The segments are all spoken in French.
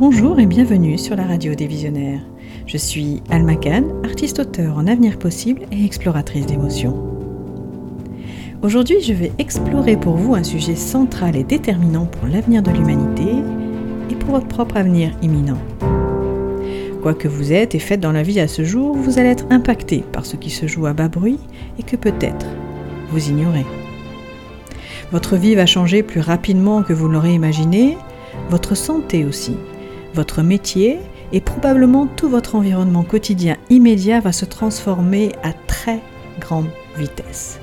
Bonjour et bienvenue sur la radio des visionnaires. Je suis Alma Khan, artiste-auteur en avenir possible et exploratrice d'émotions. Aujourd'hui, je vais explorer pour vous un sujet central et déterminant pour l'avenir de l'humanité et pour votre propre avenir imminent. Quoi que vous êtes et faites dans la vie à ce jour, vous allez être impacté par ce qui se joue à bas bruit et que peut-être vous ignorez. Votre vie va changer plus rapidement que vous l'aurez imaginé, votre santé aussi, votre métier et probablement tout votre environnement quotidien immédiat va se transformer à très grande vitesse.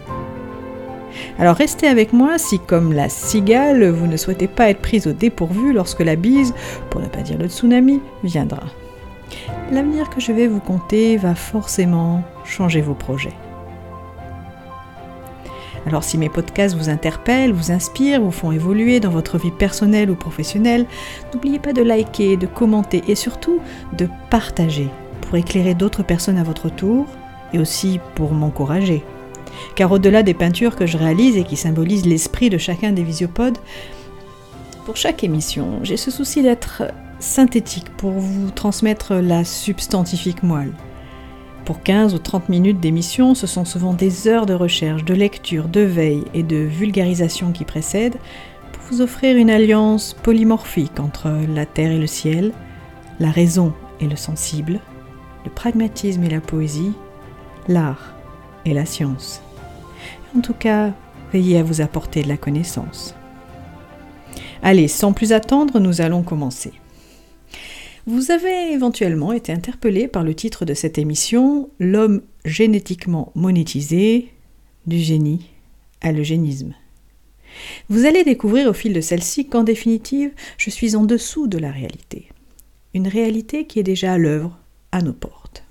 Alors restez avec moi si, comme la cigale, vous ne souhaitez pas être prise au dépourvu lorsque la bise, pour ne pas dire le tsunami, viendra. L'avenir que je vais vous conter va forcément changer vos projets. Alors si mes podcasts vous interpellent, vous inspirent, vous font évoluer dans votre vie personnelle ou professionnelle, n'oubliez pas de liker, de commenter et surtout de partager pour éclairer d'autres personnes à votre tour et aussi pour m'encourager. Car au-delà des peintures que je réalise et qui symbolisent l'esprit de chacun des visiopodes, pour chaque émission, j'ai ce souci d'être synthétique pour vous transmettre la substantifique moelle. Pour 15 ou 30 minutes d'émission, ce sont souvent des heures de recherche, de lecture, de veille et de vulgarisation qui précèdent pour vous offrir une alliance polymorphique entre la terre et le ciel, la raison et le sensible, le pragmatisme et la poésie, l'art et la science. En tout cas, veillez à vous apporter de la connaissance. Allez, sans plus attendre, nous allons commencer. Vous avez éventuellement été interpellé par le titre de cette émission L'homme génétiquement monétisé, du génie à l'eugénisme. Vous allez découvrir au fil de celle-ci qu'en définitive, je suis en dessous de la réalité. Une réalité qui est déjà à l'œuvre à nos portes.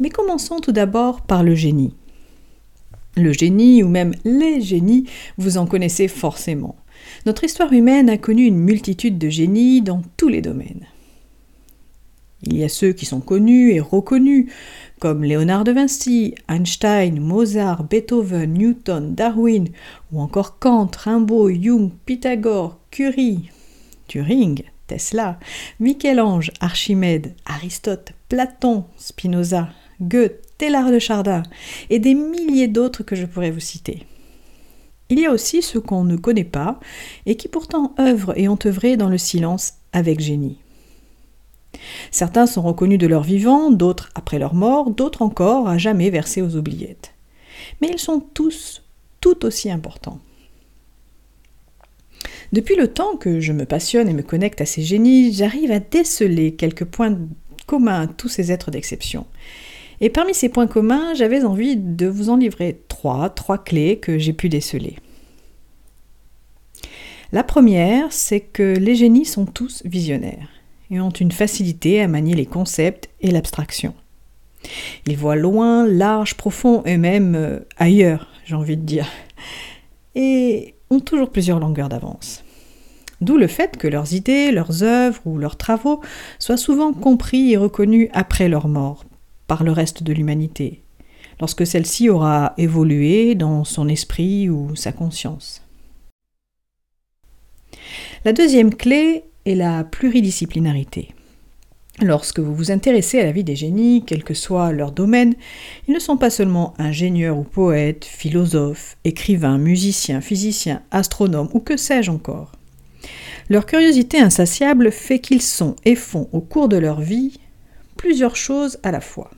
Mais commençons tout d'abord par le génie. Le génie, ou même les génies, vous en connaissez forcément. Notre histoire humaine a connu une multitude de génies dans tous les domaines. Il y a ceux qui sont connus et reconnus, comme Léonard de Vinci, Einstein, Mozart, Beethoven, Newton, Darwin, ou encore Kant, Rimbaud, Jung, Pythagore, Curie, Turing, Tesla, Michel-Ange, Archimède, Aristote, Platon, Spinoza, Goethe, Teilhard de Chardin, et des milliers d'autres que je pourrais vous citer. Il y a aussi ceux qu'on ne connaît pas et qui pourtant œuvrent et ont œuvré dans le silence avec génie. Certains sont reconnus de leur vivant, d'autres après leur mort, d'autres encore à jamais versés aux oubliettes. Mais ils sont tous tout aussi importants. Depuis le temps que je me passionne et me connecte à ces génies, j'arrive à déceler quelques points communs à tous ces êtres d'exception. Et parmi ces points communs, j'avais envie de vous en livrer trois, trois clés que j'ai pu déceler. La première, c'est que les génies sont tous visionnaires et ont une facilité à manier les concepts et l'abstraction. Ils voient loin, large, profond et même euh, ailleurs, j'ai envie de dire, et ont toujours plusieurs longueurs d'avance. D'où le fait que leurs idées, leurs œuvres ou leurs travaux soient souvent compris et reconnus après leur mort par le reste de l'humanité, lorsque celle-ci aura évolué dans son esprit ou sa conscience. La deuxième clé la pluridisciplinarité. Lorsque vous vous intéressez à la vie des génies, quel que soit leur domaine, ils ne sont pas seulement ingénieurs ou poètes, philosophes, écrivains, musiciens, physiciens, astronomes ou que sais-je encore. Leur curiosité insatiable fait qu'ils sont et font au cours de leur vie plusieurs choses à la fois.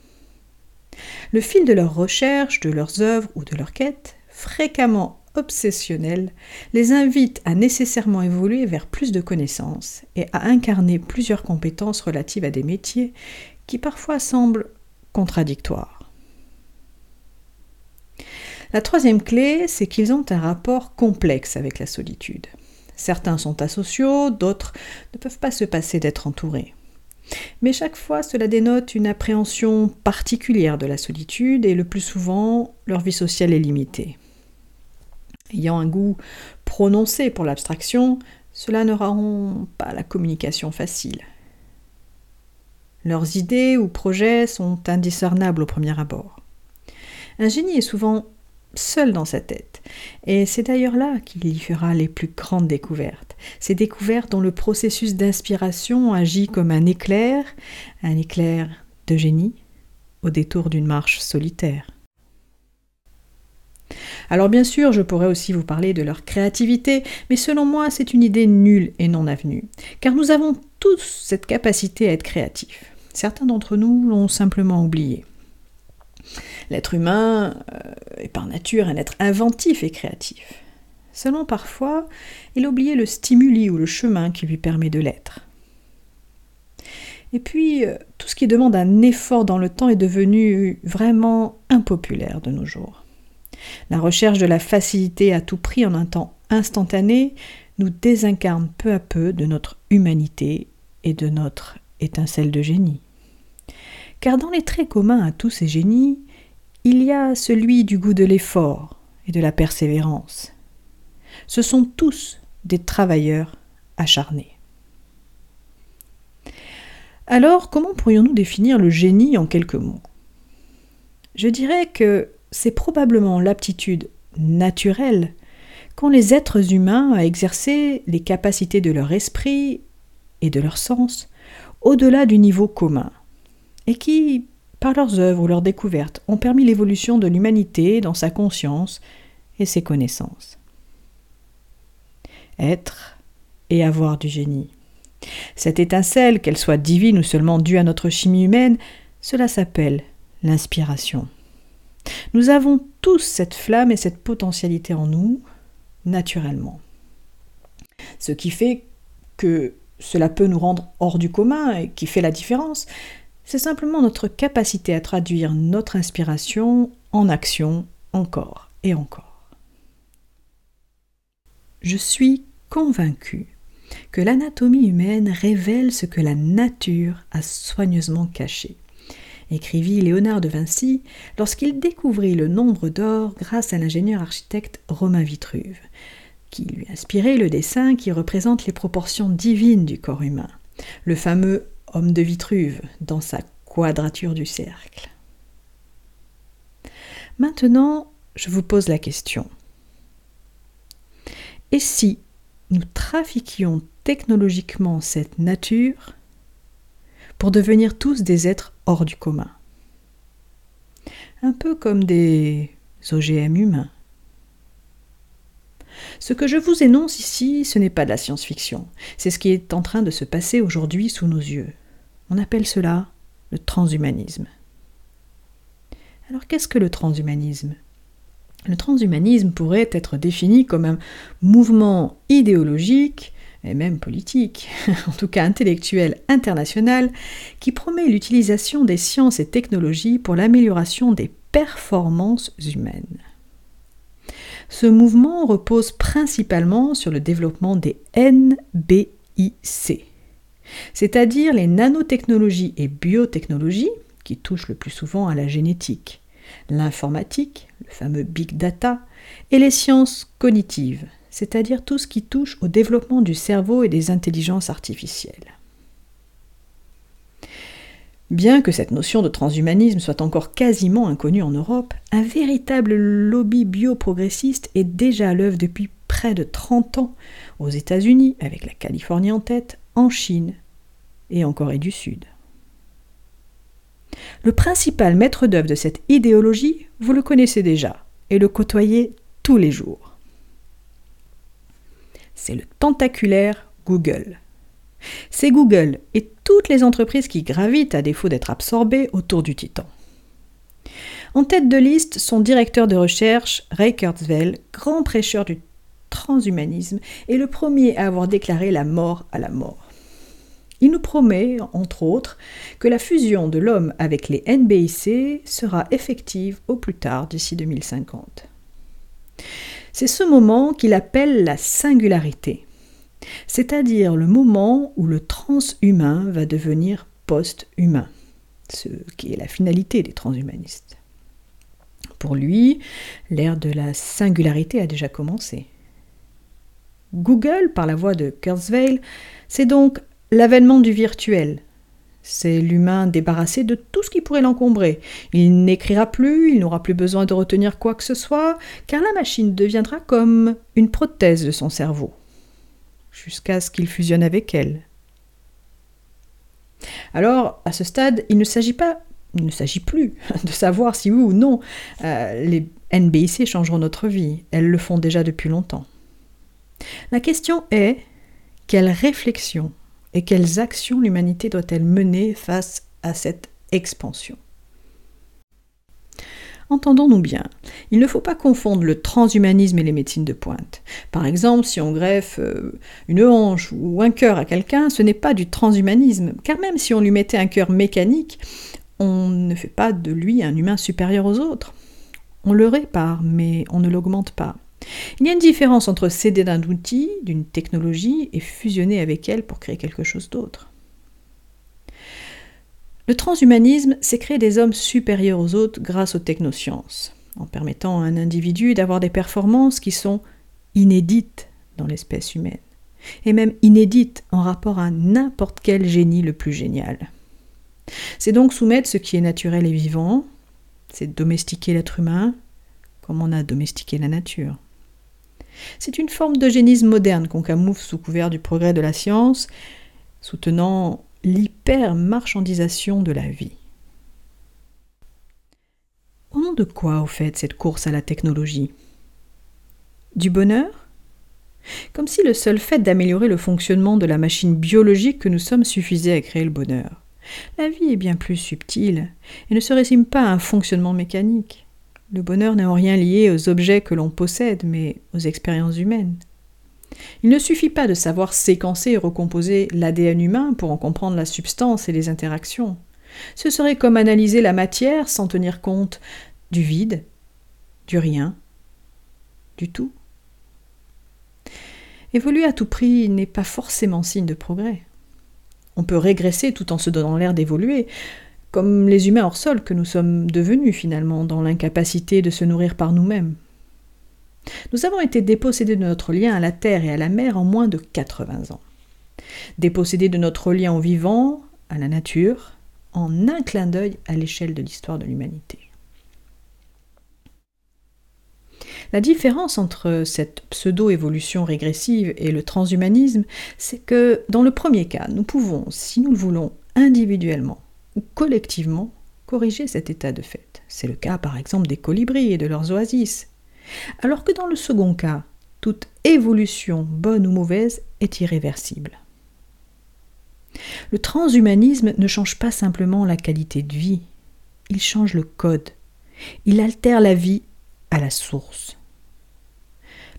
Le fil de leurs recherches, de leurs œuvres ou de leurs quêtes, fréquemment obsessionnel les invite à nécessairement évoluer vers plus de connaissances et à incarner plusieurs compétences relatives à des métiers qui parfois semblent contradictoires. La troisième clé, c'est qu'ils ont un rapport complexe avec la solitude. Certains sont asociaux, d'autres ne peuvent pas se passer d'être entourés. Mais chaque fois, cela dénote une appréhension particulière de la solitude et le plus souvent, leur vie sociale est limitée. Ayant un goût prononcé pour l'abstraction, cela ne rend pas la communication facile. Leurs idées ou projets sont indiscernables au premier abord. Un génie est souvent seul dans sa tête. et c'est d'ailleurs là qu'il y fera les plus grandes découvertes. Ces découvertes dont le processus d'inspiration agit comme un éclair, un éclair de génie, au détour d'une marche solitaire. Alors bien sûr, je pourrais aussi vous parler de leur créativité, mais selon moi, c'est une idée nulle et non avenue, car nous avons tous cette capacité à être créatifs. Certains d'entre nous l'ont simplement oublié. L'être humain euh, est par nature un être inventif et créatif. Seulement parfois, il a le stimuli ou le chemin qui lui permet de l'être. Et puis, euh, tout ce qui demande un effort dans le temps est devenu vraiment impopulaire de nos jours. La recherche de la facilité à tout prix en un temps instantané nous désincarne peu à peu de notre humanité et de notre étincelle de génie. Car dans les traits communs à tous ces génies, il y a celui du goût de l'effort et de la persévérance. Ce sont tous des travailleurs acharnés. Alors, comment pourrions-nous définir le génie en quelques mots? Je dirais que c'est probablement l'aptitude naturelle qu'ont les êtres humains à exercer les capacités de leur esprit et de leur sens au-delà du niveau commun, et qui, par leurs œuvres ou leurs découvertes, ont permis l'évolution de l'humanité dans sa conscience et ses connaissances. Être et avoir du génie. Cette étincelle, qu'elle soit divine ou seulement due à notre chimie humaine, cela s'appelle l'inspiration. Nous avons tous cette flamme et cette potentialité en nous, naturellement. Ce qui fait que cela peut nous rendre hors du commun et qui fait la différence, c'est simplement notre capacité à traduire notre inspiration en action encore et encore. Je suis convaincue que l'anatomie humaine révèle ce que la nature a soigneusement caché écrivit Léonard de Vinci lorsqu'il découvrit le nombre d'or grâce à l'ingénieur architecte Romain Vitruve, qui lui inspirait le dessin qui représente les proportions divines du corps humain, le fameux homme de Vitruve dans sa quadrature du cercle. Maintenant, je vous pose la question. Et si nous trafiquions technologiquement cette nature pour devenir tous des êtres hors du commun. Un peu comme des OGM humains. Ce que je vous énonce ici, ce n'est pas de la science-fiction, c'est ce qui est en train de se passer aujourd'hui sous nos yeux. On appelle cela le transhumanisme. Alors qu'est-ce que le transhumanisme? Le transhumanisme pourrait être défini comme un mouvement idéologique et même politique, en tout cas intellectuel international, qui promet l'utilisation des sciences et technologies pour l'amélioration des performances humaines. Ce mouvement repose principalement sur le développement des NBIC, c'est-à-dire les nanotechnologies et biotechnologies qui touchent le plus souvent à la génétique, l'informatique, le fameux big data, et les sciences cognitives, c'est-à-dire tout ce qui touche au développement du cerveau et des intelligences artificielles. Bien que cette notion de transhumanisme soit encore quasiment inconnue en Europe, un véritable lobby bioprogressiste est déjà à l'œuvre depuis près de 30 ans aux États-Unis, avec la Californie en tête, en Chine et en Corée du Sud. Le principal maître d'œuvre de cette idéologie, vous le connaissez déjà et le côtoyez tous les jours c'est le tentaculaire Google. C'est Google et toutes les entreprises qui gravitent à défaut d'être absorbées autour du titan. En tête de liste, son directeur de recherche, Ray Kurzweil, grand prêcheur du transhumanisme, est le premier à avoir déclaré la mort à la mort. Il nous promet, entre autres, que la fusion de l'homme avec les NBIC sera effective au plus tard d'ici 2050. C'est ce moment qu'il appelle la singularité, c'est-à-dire le moment où le transhumain va devenir post-humain, ce qui est la finalité des transhumanistes. Pour lui, l'ère de la singularité a déjà commencé. Google, par la voix de Kurzweil, c'est donc l'avènement du virtuel, C'est l'humain débarrassé de tout ce qui pourrait l'encombrer. Il n'écrira plus, il n'aura plus besoin de retenir quoi que ce soit, car la machine deviendra comme une prothèse de son cerveau, jusqu'à ce qu'il fusionne avec elle. Alors, à ce stade, il ne s'agit pas, il ne s'agit plus de savoir si oui ou non euh, les NBIC changeront notre vie. Elles le font déjà depuis longtemps. La question est quelle réflexion et quelles actions l'humanité doit-elle mener face à cette expansion Entendons-nous bien, il ne faut pas confondre le transhumanisme et les médecines de pointe. Par exemple, si on greffe euh, une hanche ou un cœur à quelqu'un, ce n'est pas du transhumanisme, car même si on lui mettait un cœur mécanique, on ne fait pas de lui un humain supérieur aux autres. On le répare, mais on ne l'augmente pas. Il y a une différence entre céder d'un outil, d'une technologie, et fusionner avec elle pour créer quelque chose d'autre. Le transhumanisme, c'est créer des hommes supérieurs aux autres grâce aux technosciences, en permettant à un individu d'avoir des performances qui sont inédites dans l'espèce humaine, et même inédites en rapport à n'importe quel génie le plus génial. C'est donc soumettre ce qui est naturel et vivant, c'est domestiquer l'être humain comme on a domestiqué la nature. C'est une forme d'eugénisme moderne qu'on camoufle sous couvert du progrès de la science, soutenant l'hyper-marchandisation de la vie. Au nom de quoi, au fait, cette course à la technologie? Du bonheur? Comme si le seul fait d'améliorer le fonctionnement de la machine biologique que nous sommes suffisait à créer le bonheur. La vie est bien plus subtile et ne se résume pas à un fonctionnement mécanique. Le bonheur n'est en rien lié aux objets que l'on possède, mais aux expériences humaines. Il ne suffit pas de savoir séquencer et recomposer l'ADN humain pour en comprendre la substance et les interactions. Ce serait comme analyser la matière sans tenir compte du vide, du rien, du tout. Évoluer à tout prix n'est pas forcément signe de progrès. On peut régresser tout en se donnant l'air d'évoluer, comme les humains hors sol que nous sommes devenus finalement, dans l'incapacité de se nourrir par nous-mêmes. Nous avons été dépossédés de notre lien à la terre et à la mer en moins de 80 ans. Dépossédés de notre lien au vivant, à la nature, en un clin d'œil à l'échelle de l'histoire de l'humanité. La différence entre cette pseudo-évolution régressive et le transhumanisme, c'est que dans le premier cas, nous pouvons, si nous le voulons, individuellement collectivement, corriger cet état de fait. C'est le cas par exemple des colibris et de leurs oasis. Alors que dans le second cas, toute évolution, bonne ou mauvaise, est irréversible. Le transhumanisme ne change pas simplement la qualité de vie, il change le code. Il altère la vie à la source.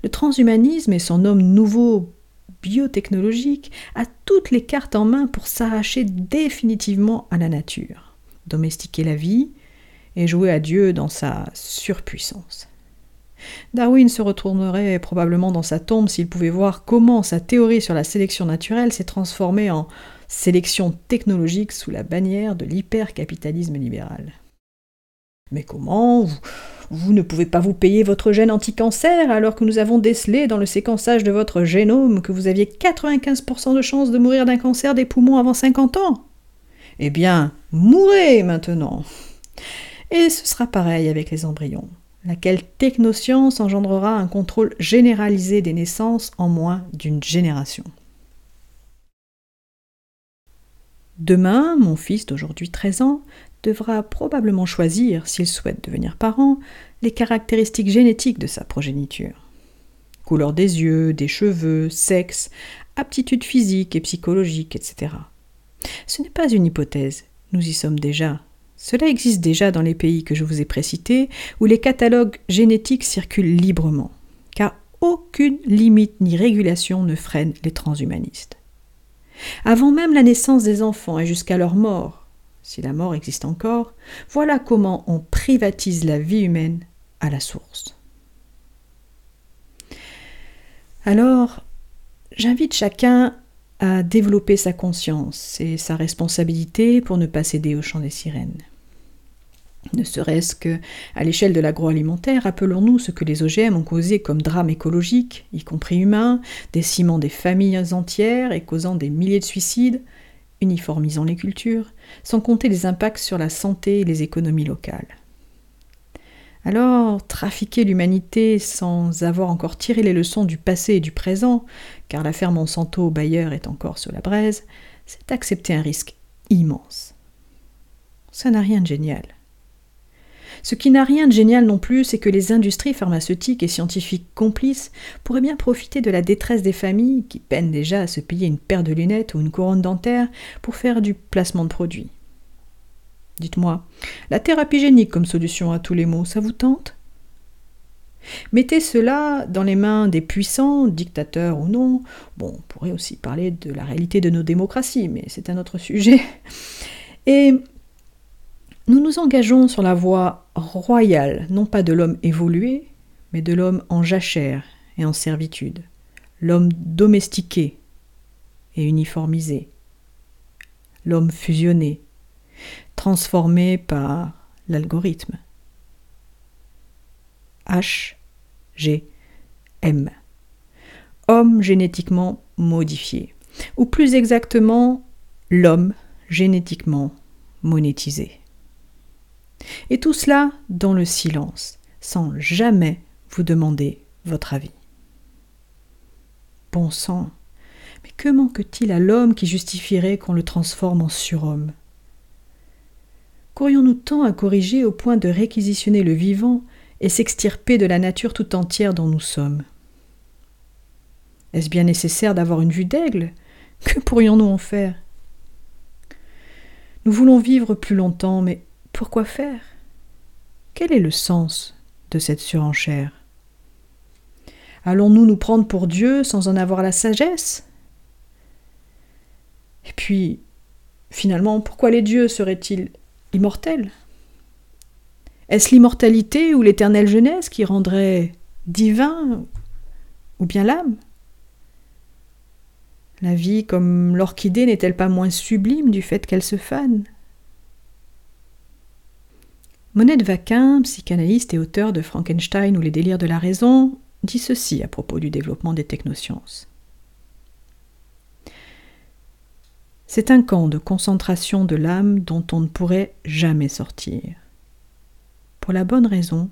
Le transhumanisme et son homme nouveau biotechnologique a toutes les cartes en main pour s'arracher définitivement à la nature, domestiquer la vie et jouer à Dieu dans sa surpuissance. Darwin se retournerait probablement dans sa tombe s'il pouvait voir comment sa théorie sur la sélection naturelle s'est transformée en sélection technologique sous la bannière de l'hypercapitalisme libéral. Mais comment vous ne pouvez pas vous payer votre gène anti-cancer alors que nous avons décelé dans le séquençage de votre génome que vous aviez 95% de chances de mourir d'un cancer des poumons avant 50 ans? Eh bien, mourrez maintenant. Et ce sera pareil avec les embryons. Laquelle technoscience engendrera un contrôle généralisé des naissances en moins d'une génération? Demain, mon fils d'aujourd'hui 13 ans devra probablement choisir, s'il souhaite devenir parent, les caractéristiques génétiques de sa progéniture. Couleur des yeux, des cheveux, sexe, aptitudes physiques et psychologiques, etc. Ce n'est pas une hypothèse, nous y sommes déjà. Cela existe déjà dans les pays que je vous ai précités, où les catalogues génétiques circulent librement, car aucune limite ni régulation ne freine les transhumanistes. Avant même la naissance des enfants et jusqu'à leur mort, si la mort existe encore, voilà comment on privatise la vie humaine à la source. Alors, j'invite chacun à développer sa conscience et sa responsabilité pour ne pas céder au chant des sirènes. Ne serait-ce que à l'échelle de l'agroalimentaire, rappelons-nous ce que les OGM ont causé comme drame écologique, y compris humain, décimant des familles entières et causant des milliers de suicides, uniformisons les cultures, sans compter les impacts sur la santé et les économies locales. Alors, trafiquer l'humanité sans avoir encore tiré les leçons du passé et du présent, car l'affaire Monsanto Bayer est encore sur la braise, c'est accepter un risque immense. Ça n'a rien de génial. Ce qui n'a rien de génial non plus, c'est que les industries pharmaceutiques et scientifiques complices pourraient bien profiter de la détresse des familles qui peinent déjà à se payer une paire de lunettes ou une couronne dentaire pour faire du placement de produits. Dites-moi, la thérapie génique comme solution à tous les maux, ça vous tente? Mettez cela dans les mains des puissants, dictateurs ou non. Bon, on pourrait aussi parler de la réalité de nos démocraties, mais c'est un autre sujet. Et nous nous engageons sur la voie royale, non pas de l'homme évolué, mais de l'homme en jachère et en servitude, l'homme domestiqué et uniformisé, l'homme fusionné, transformé par l'algorithme. H, G, M. Homme génétiquement modifié, ou plus exactement l'homme génétiquement monétisé. Et tout cela dans le silence, sans jamais vous demander votre avis. Bon sang, mais que manque-t-il à l'homme qui justifierait qu'on le transforme en surhomme? Qu'aurions-nous tant à corriger au point de réquisitionner le vivant et s'extirper de la nature tout entière dont nous sommes? Est-ce bien nécessaire d'avoir une vue d'aigle? Que pourrions-nous en faire? Nous voulons vivre plus longtemps, mais pourquoi faire? Quel est le sens de cette surenchère? Allons-nous nous prendre pour Dieu sans en avoir la sagesse? Et puis, finalement, pourquoi les dieux seraient-ils immortels? Est-ce l'immortalité ou l'éternelle jeunesse qui rendrait divin ou bien l'âme? La vie comme l'orchidée n'est-elle pas moins sublime du fait qu'elle se fane? Monette Vaquin, psychanalyste et auteur de Frankenstein ou les délires de la raison, dit ceci à propos du développement des technosciences. C'est un camp de concentration de l'âme dont on ne pourrait jamais sortir, pour la bonne raison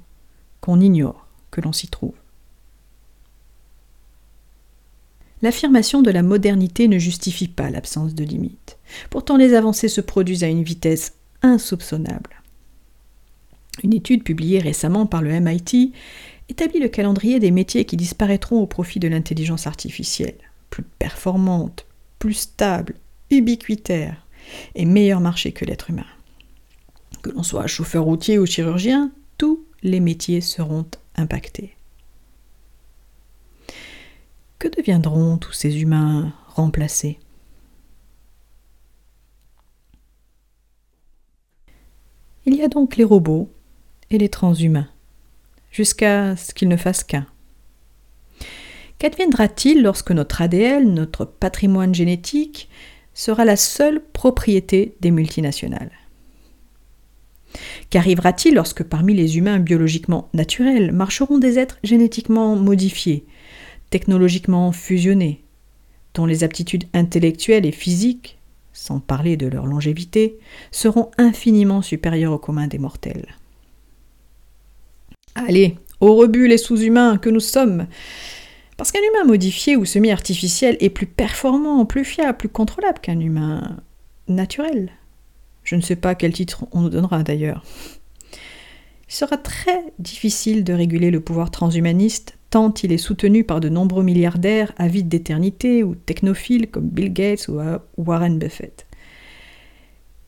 qu'on ignore que l'on s'y trouve. L'affirmation de la modernité ne justifie pas l'absence de limites. Pourtant les avancées se produisent à une vitesse insoupçonnable. Une étude publiée récemment par le MIT établit le calendrier des métiers qui disparaîtront au profit de l'intelligence artificielle, plus performante, plus stable, ubiquitaire et meilleur marché que l'être humain. Que l'on soit chauffeur routier ou chirurgien, tous les métiers seront impactés. Que deviendront tous ces humains remplacés? Il y a donc les robots et les transhumains, jusqu'à ce qu'ils ne fassent qu'un. Qu'adviendra-t-il lorsque notre ADN, notre patrimoine génétique, sera la seule propriété des multinationales? Qu'arrivera-t-il lorsque parmi les humains biologiquement naturels marcheront des êtres génétiquement modifiés, technologiquement fusionnés, dont les aptitudes intellectuelles et physiques, sans parler de leur longévité, seront infiniment supérieures au commun des mortels? Allez, au rebut les sous-humains que nous sommes. Parce qu'un humain modifié ou semi-artificiel est plus performant, plus fiable, plus contrôlable qu'un humain naturel. Je ne sais pas quel titre on nous donnera d'ailleurs. Il sera très difficile de réguler le pouvoir transhumaniste tant il est soutenu par de nombreux milliardaires avides d'éternité ou technophiles comme Bill Gates ou Warren Buffett.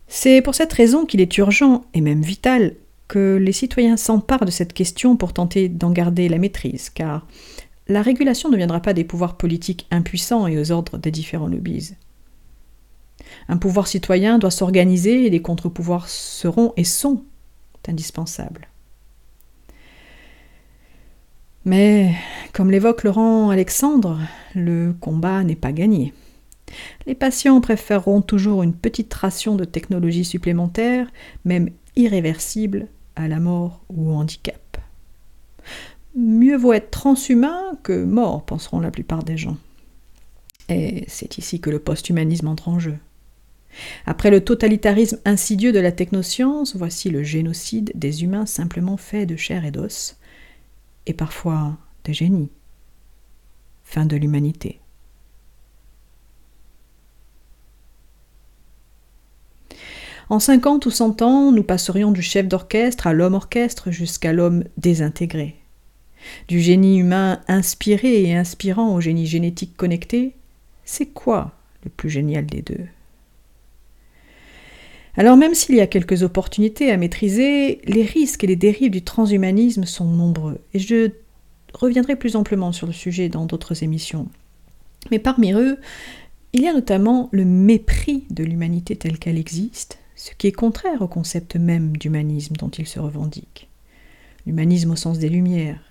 C'est pour cette raison qu'il est urgent et même vital que les citoyens s'emparent de cette question pour tenter d'en garder la maîtrise, car la régulation ne viendra pas des pouvoirs politiques impuissants et aux ordres des différents lobbies. Un pouvoir citoyen doit s'organiser et les contre-pouvoirs seront et sont indispensables. Mais, comme l'évoque Laurent Alexandre, le combat n'est pas gagné. Les patients préféreront toujours une petite ration de technologie supplémentaire, même irréversible, à la mort ou au handicap. Mieux vaut être transhumain que mort, penseront la plupart des gens. Et c'est ici que le post-humanisme entre en jeu. Après le totalitarisme insidieux de la technoscience, voici le génocide des humains simplement faits de chair et d'os, et parfois des génies. Fin de l'humanité. En 50 ou 100 ans, nous passerions du chef d'orchestre à l'homme orchestre jusqu'à l'homme désintégré. Du génie humain inspiré et inspirant au génie génétique connecté, c'est quoi le plus génial des deux? Alors même s'il y a quelques opportunités à maîtriser, les risques et les dérives du transhumanisme sont nombreux, et je reviendrai plus amplement sur le sujet dans d'autres émissions. Mais parmi eux, il y a notamment le mépris de l'humanité telle qu'elle existe, ce qui est contraire au concept même d'humanisme dont il se revendique. L'humanisme au sens des Lumières,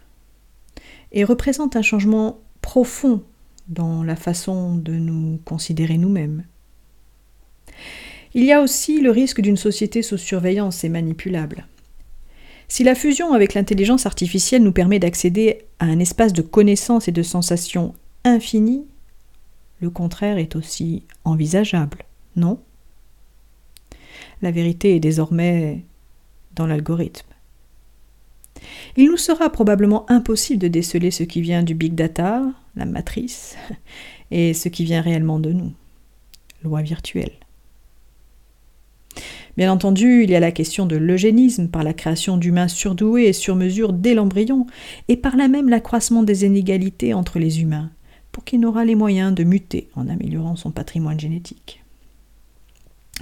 et représente un changement profond dans la façon de nous considérer nous-mêmes. Il y a aussi le risque d'une société sous surveillance et manipulable. Si la fusion avec l'intelligence artificielle nous permet d'accéder à un espace de connaissances et de sensations infini, le contraire est aussi envisageable, non? La vérité est désormais dans l'algorithme. Il nous sera probablement impossible de déceler ce qui vient du big data, la matrice, et ce qui vient réellement de nous, loi virtuelle. Bien entendu, il y a la question de l'eugénisme par la création d'humains surdoués et sur mesure dès l'embryon, et par là même l'accroissement des inégalités entre les humains, pour qui n'aura les moyens de muter en améliorant son patrimoine génétique.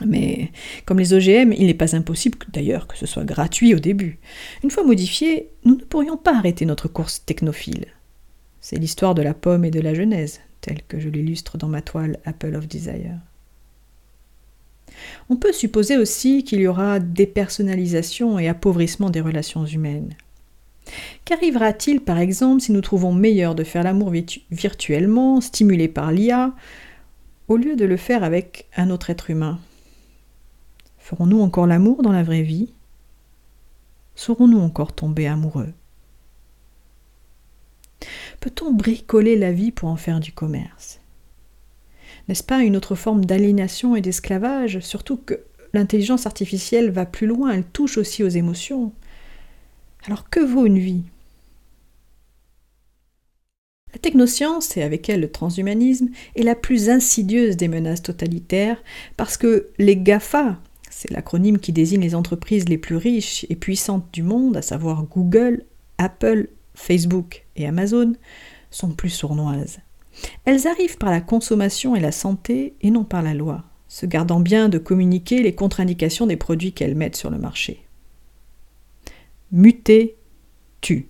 Mais comme les OGM, il n'est pas impossible d'ailleurs que ce soit gratuit au début. Une fois modifiés, nous ne pourrions pas arrêter notre course technophile. C'est l'histoire de la pomme et de la genèse, telle que je l'illustre dans ma toile Apple of Desire. On peut supposer aussi qu'il y aura dépersonnalisation et appauvrissement des relations humaines. Qu'arrivera-t-il par exemple si nous trouvons meilleur de faire l'amour virtuellement, stimulé par l'IA, au lieu de le faire avec un autre être humain? Ferons-nous encore l'amour dans la vraie vie? Saurons-nous encore tomber amoureux? Peut-on bricoler la vie pour en faire du commerce? N'est-ce pas une autre forme d'aliénation et d'esclavage Surtout que l'intelligence artificielle va plus loin, elle touche aussi aux émotions? Alors que vaut une vie? La technoscience, et avec elle le transhumanisme, est la plus insidieuse des menaces totalitaires parce que les GAFA, c'est l'acronyme qui désigne les entreprises les plus riches et puissantes du monde, à savoir Google, Apple, Facebook et Amazon, sont plus sournoises. Elles arrivent par la consommation et la santé et non par la loi, se gardant bien de communiquer les contre-indications des produits qu'elles mettent sur le marché. Muter tue.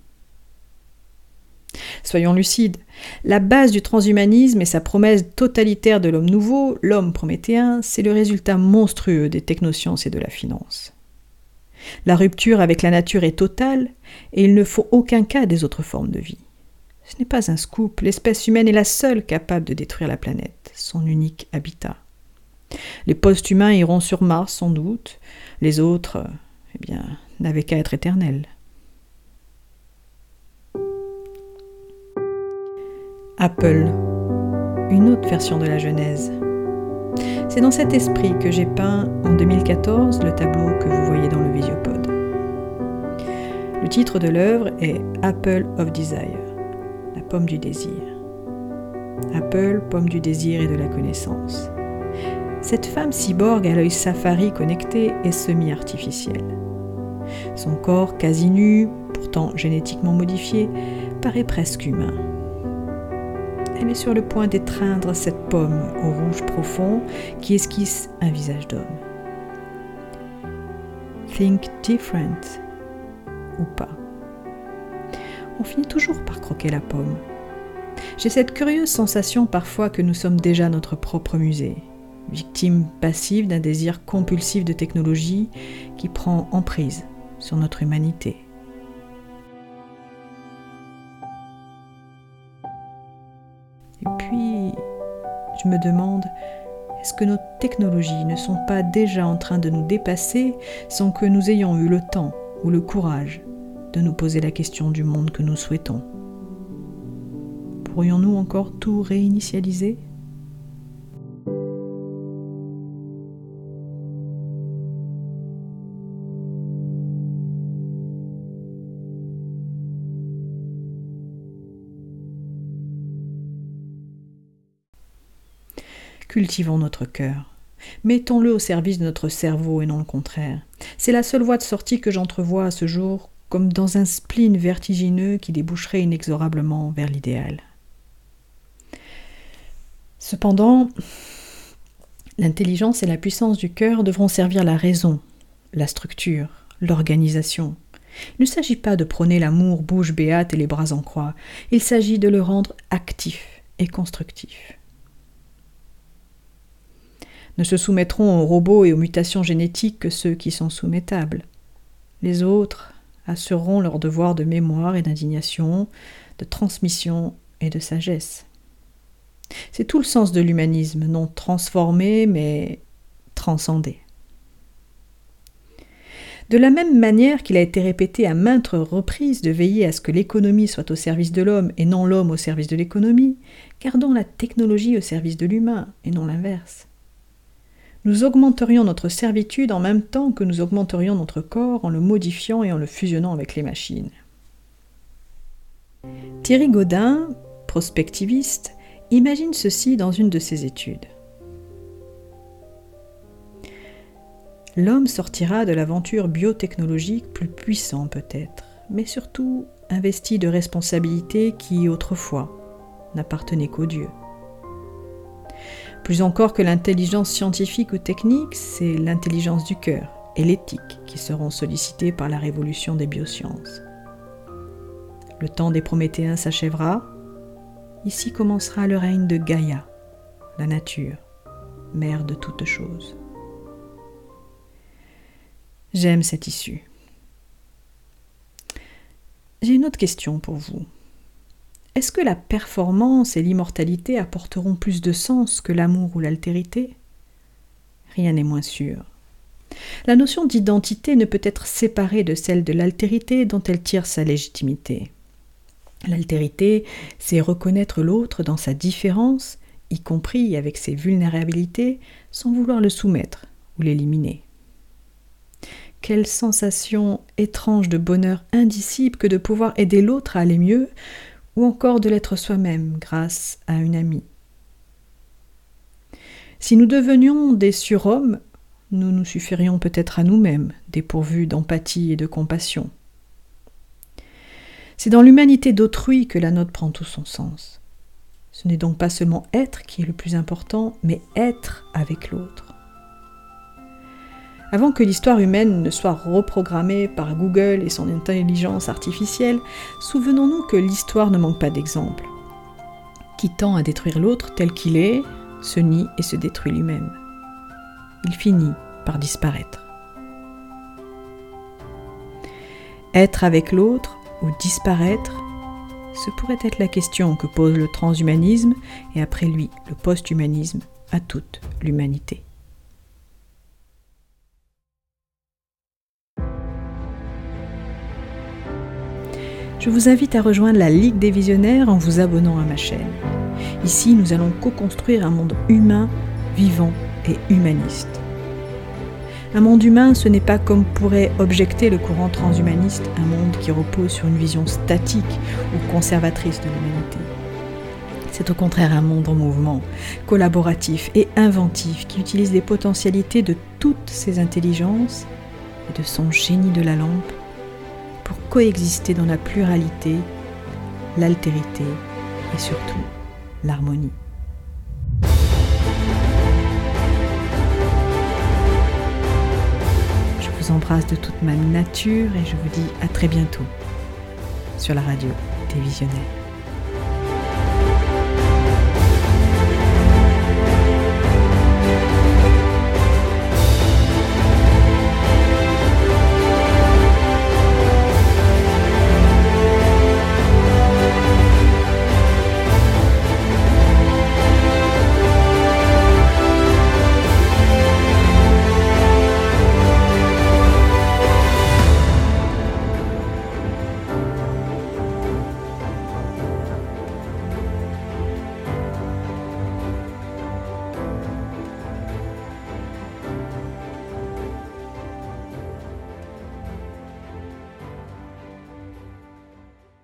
Soyons lucides, la base du transhumanisme et sa promesse totalitaire de l'homme nouveau, l'homme prométhéen, c'est le résultat monstrueux des technosciences et de la finance. La rupture avec la nature est totale et il ne faut aucun cas des autres formes de vie. Ce n'est pas un scoop, l'espèce humaine est la seule capable de détruire la planète, son unique habitat. Les post-humains iront sur Mars sans doute, les autres, eh bien, n'avaient qu'à être éternels. Apple, une autre version de la Genèse. C'est dans cet esprit que j'ai peint en 2014 le tableau que vous voyez dans le visiopode. Le titre de l'œuvre est Apple of Desire pomme du désir. Apple, pomme du désir et de la connaissance. Cette femme cyborg à l'œil safari connecté est semi-artificielle. Son corps quasi nu, pourtant génétiquement modifié, paraît presque humain. Elle est sur le point d'étreindre cette pomme au rouge profond qui esquisse un visage d'homme. Think different ou pas on finit toujours par croquer la pomme. J'ai cette curieuse sensation parfois que nous sommes déjà notre propre musée, victime passive d'un désir compulsif de technologie qui prend emprise sur notre humanité. Je me demande, est-ce que nos technologies ne sont pas déjà en train de nous dépasser sans que nous ayons eu le temps ou le courage de nous poser la question du monde que nous souhaitons? Pourrions-nous encore tout réinitialiser? Cultivons notre cœur. Mettons-le au service de notre cerveau et non le contraire. C'est la seule voie de sortie que j'entrevois à ce jour, comme dans un spleen vertigineux qui déboucherait inexorablement vers l'idéal. Cependant, l'intelligence et la puissance du cœur devront servir la raison, la structure, l'organisation. Il ne s'agit pas de prôner l'amour bouche béate et les bras en croix, il s'agit de le rendre actif et constructif ne se soumettront aux robots et aux mutations génétiques que ceux qui sont soumettables. Les autres assureront leur devoir de mémoire et d'indignation, de transmission et de sagesse. C'est tout le sens de l'humanisme, non transformé, mais transcendé. De la même manière qu'il a été répété à maintes reprises de veiller à ce que l'économie soit au service de l'homme et non l'homme au service de l'économie, gardons la technologie au service de l'humain et non l'inverse nous augmenterions notre servitude en même temps que nous augmenterions notre corps en le modifiant et en le fusionnant avec les machines. Thierry Godin, prospectiviste, imagine ceci dans une de ses études. L'homme sortira de l'aventure biotechnologique plus puissant peut-être, mais surtout investi de responsabilités qui autrefois n'appartenaient qu'aux dieux. Plus encore que l'intelligence scientifique ou technique, c'est l'intelligence du cœur et l'éthique qui seront sollicités par la révolution des biosciences. Le temps des Prométhéens s'achèvera. Ici commencera le règne de Gaïa, la nature, mère de toutes choses. J'aime cette issue. J'ai une autre question pour vous. Est-ce que la performance et l'immortalité apporteront plus de sens que l'amour ou l'altérité? Rien n'est moins sûr. La notion d'identité ne peut être séparée de celle de l'altérité dont elle tire sa légitimité. L'altérité, c'est reconnaître l'autre dans sa différence, y compris avec ses vulnérabilités, sans vouloir le soumettre ou l'éliminer. Quelle sensation étrange de bonheur indicible que de pouvoir aider l'autre à aller mieux, ou encore de l'être soi-même grâce à une amie. Si nous devenions des surhommes, nous nous suffirions peut-être à nous-mêmes, dépourvus d'empathie et de compassion. C'est dans l'humanité d'autrui que la nôtre prend tout son sens. Ce n'est donc pas seulement être qui est le plus important, mais être avec l'autre. Avant que l'histoire humaine ne soit reprogrammée par Google et son intelligence artificielle, souvenons-nous que l'histoire ne manque pas d'exemples. Qui tend à détruire l'autre tel qu'il est, se nie et se détruit lui-même. Il finit par disparaître. Être avec l'autre ou disparaître, ce pourrait être la question que pose le transhumanisme et après lui le posthumanisme à toute l'humanité. Je vous invite à rejoindre la Ligue des visionnaires en vous abonnant à ma chaîne. Ici, nous allons co-construire un monde humain, vivant et humaniste. Un monde humain, ce n'est pas comme pourrait objecter le courant transhumaniste, un monde qui repose sur une vision statique ou conservatrice de l'humanité. C'est au contraire un monde en mouvement, collaboratif et inventif qui utilise les potentialités de toutes ses intelligences et de son génie de la lampe pour coexister dans la pluralité, l'altérité et surtout l'harmonie. Je vous embrasse de toute ma nature et je vous dis à très bientôt sur la radio des.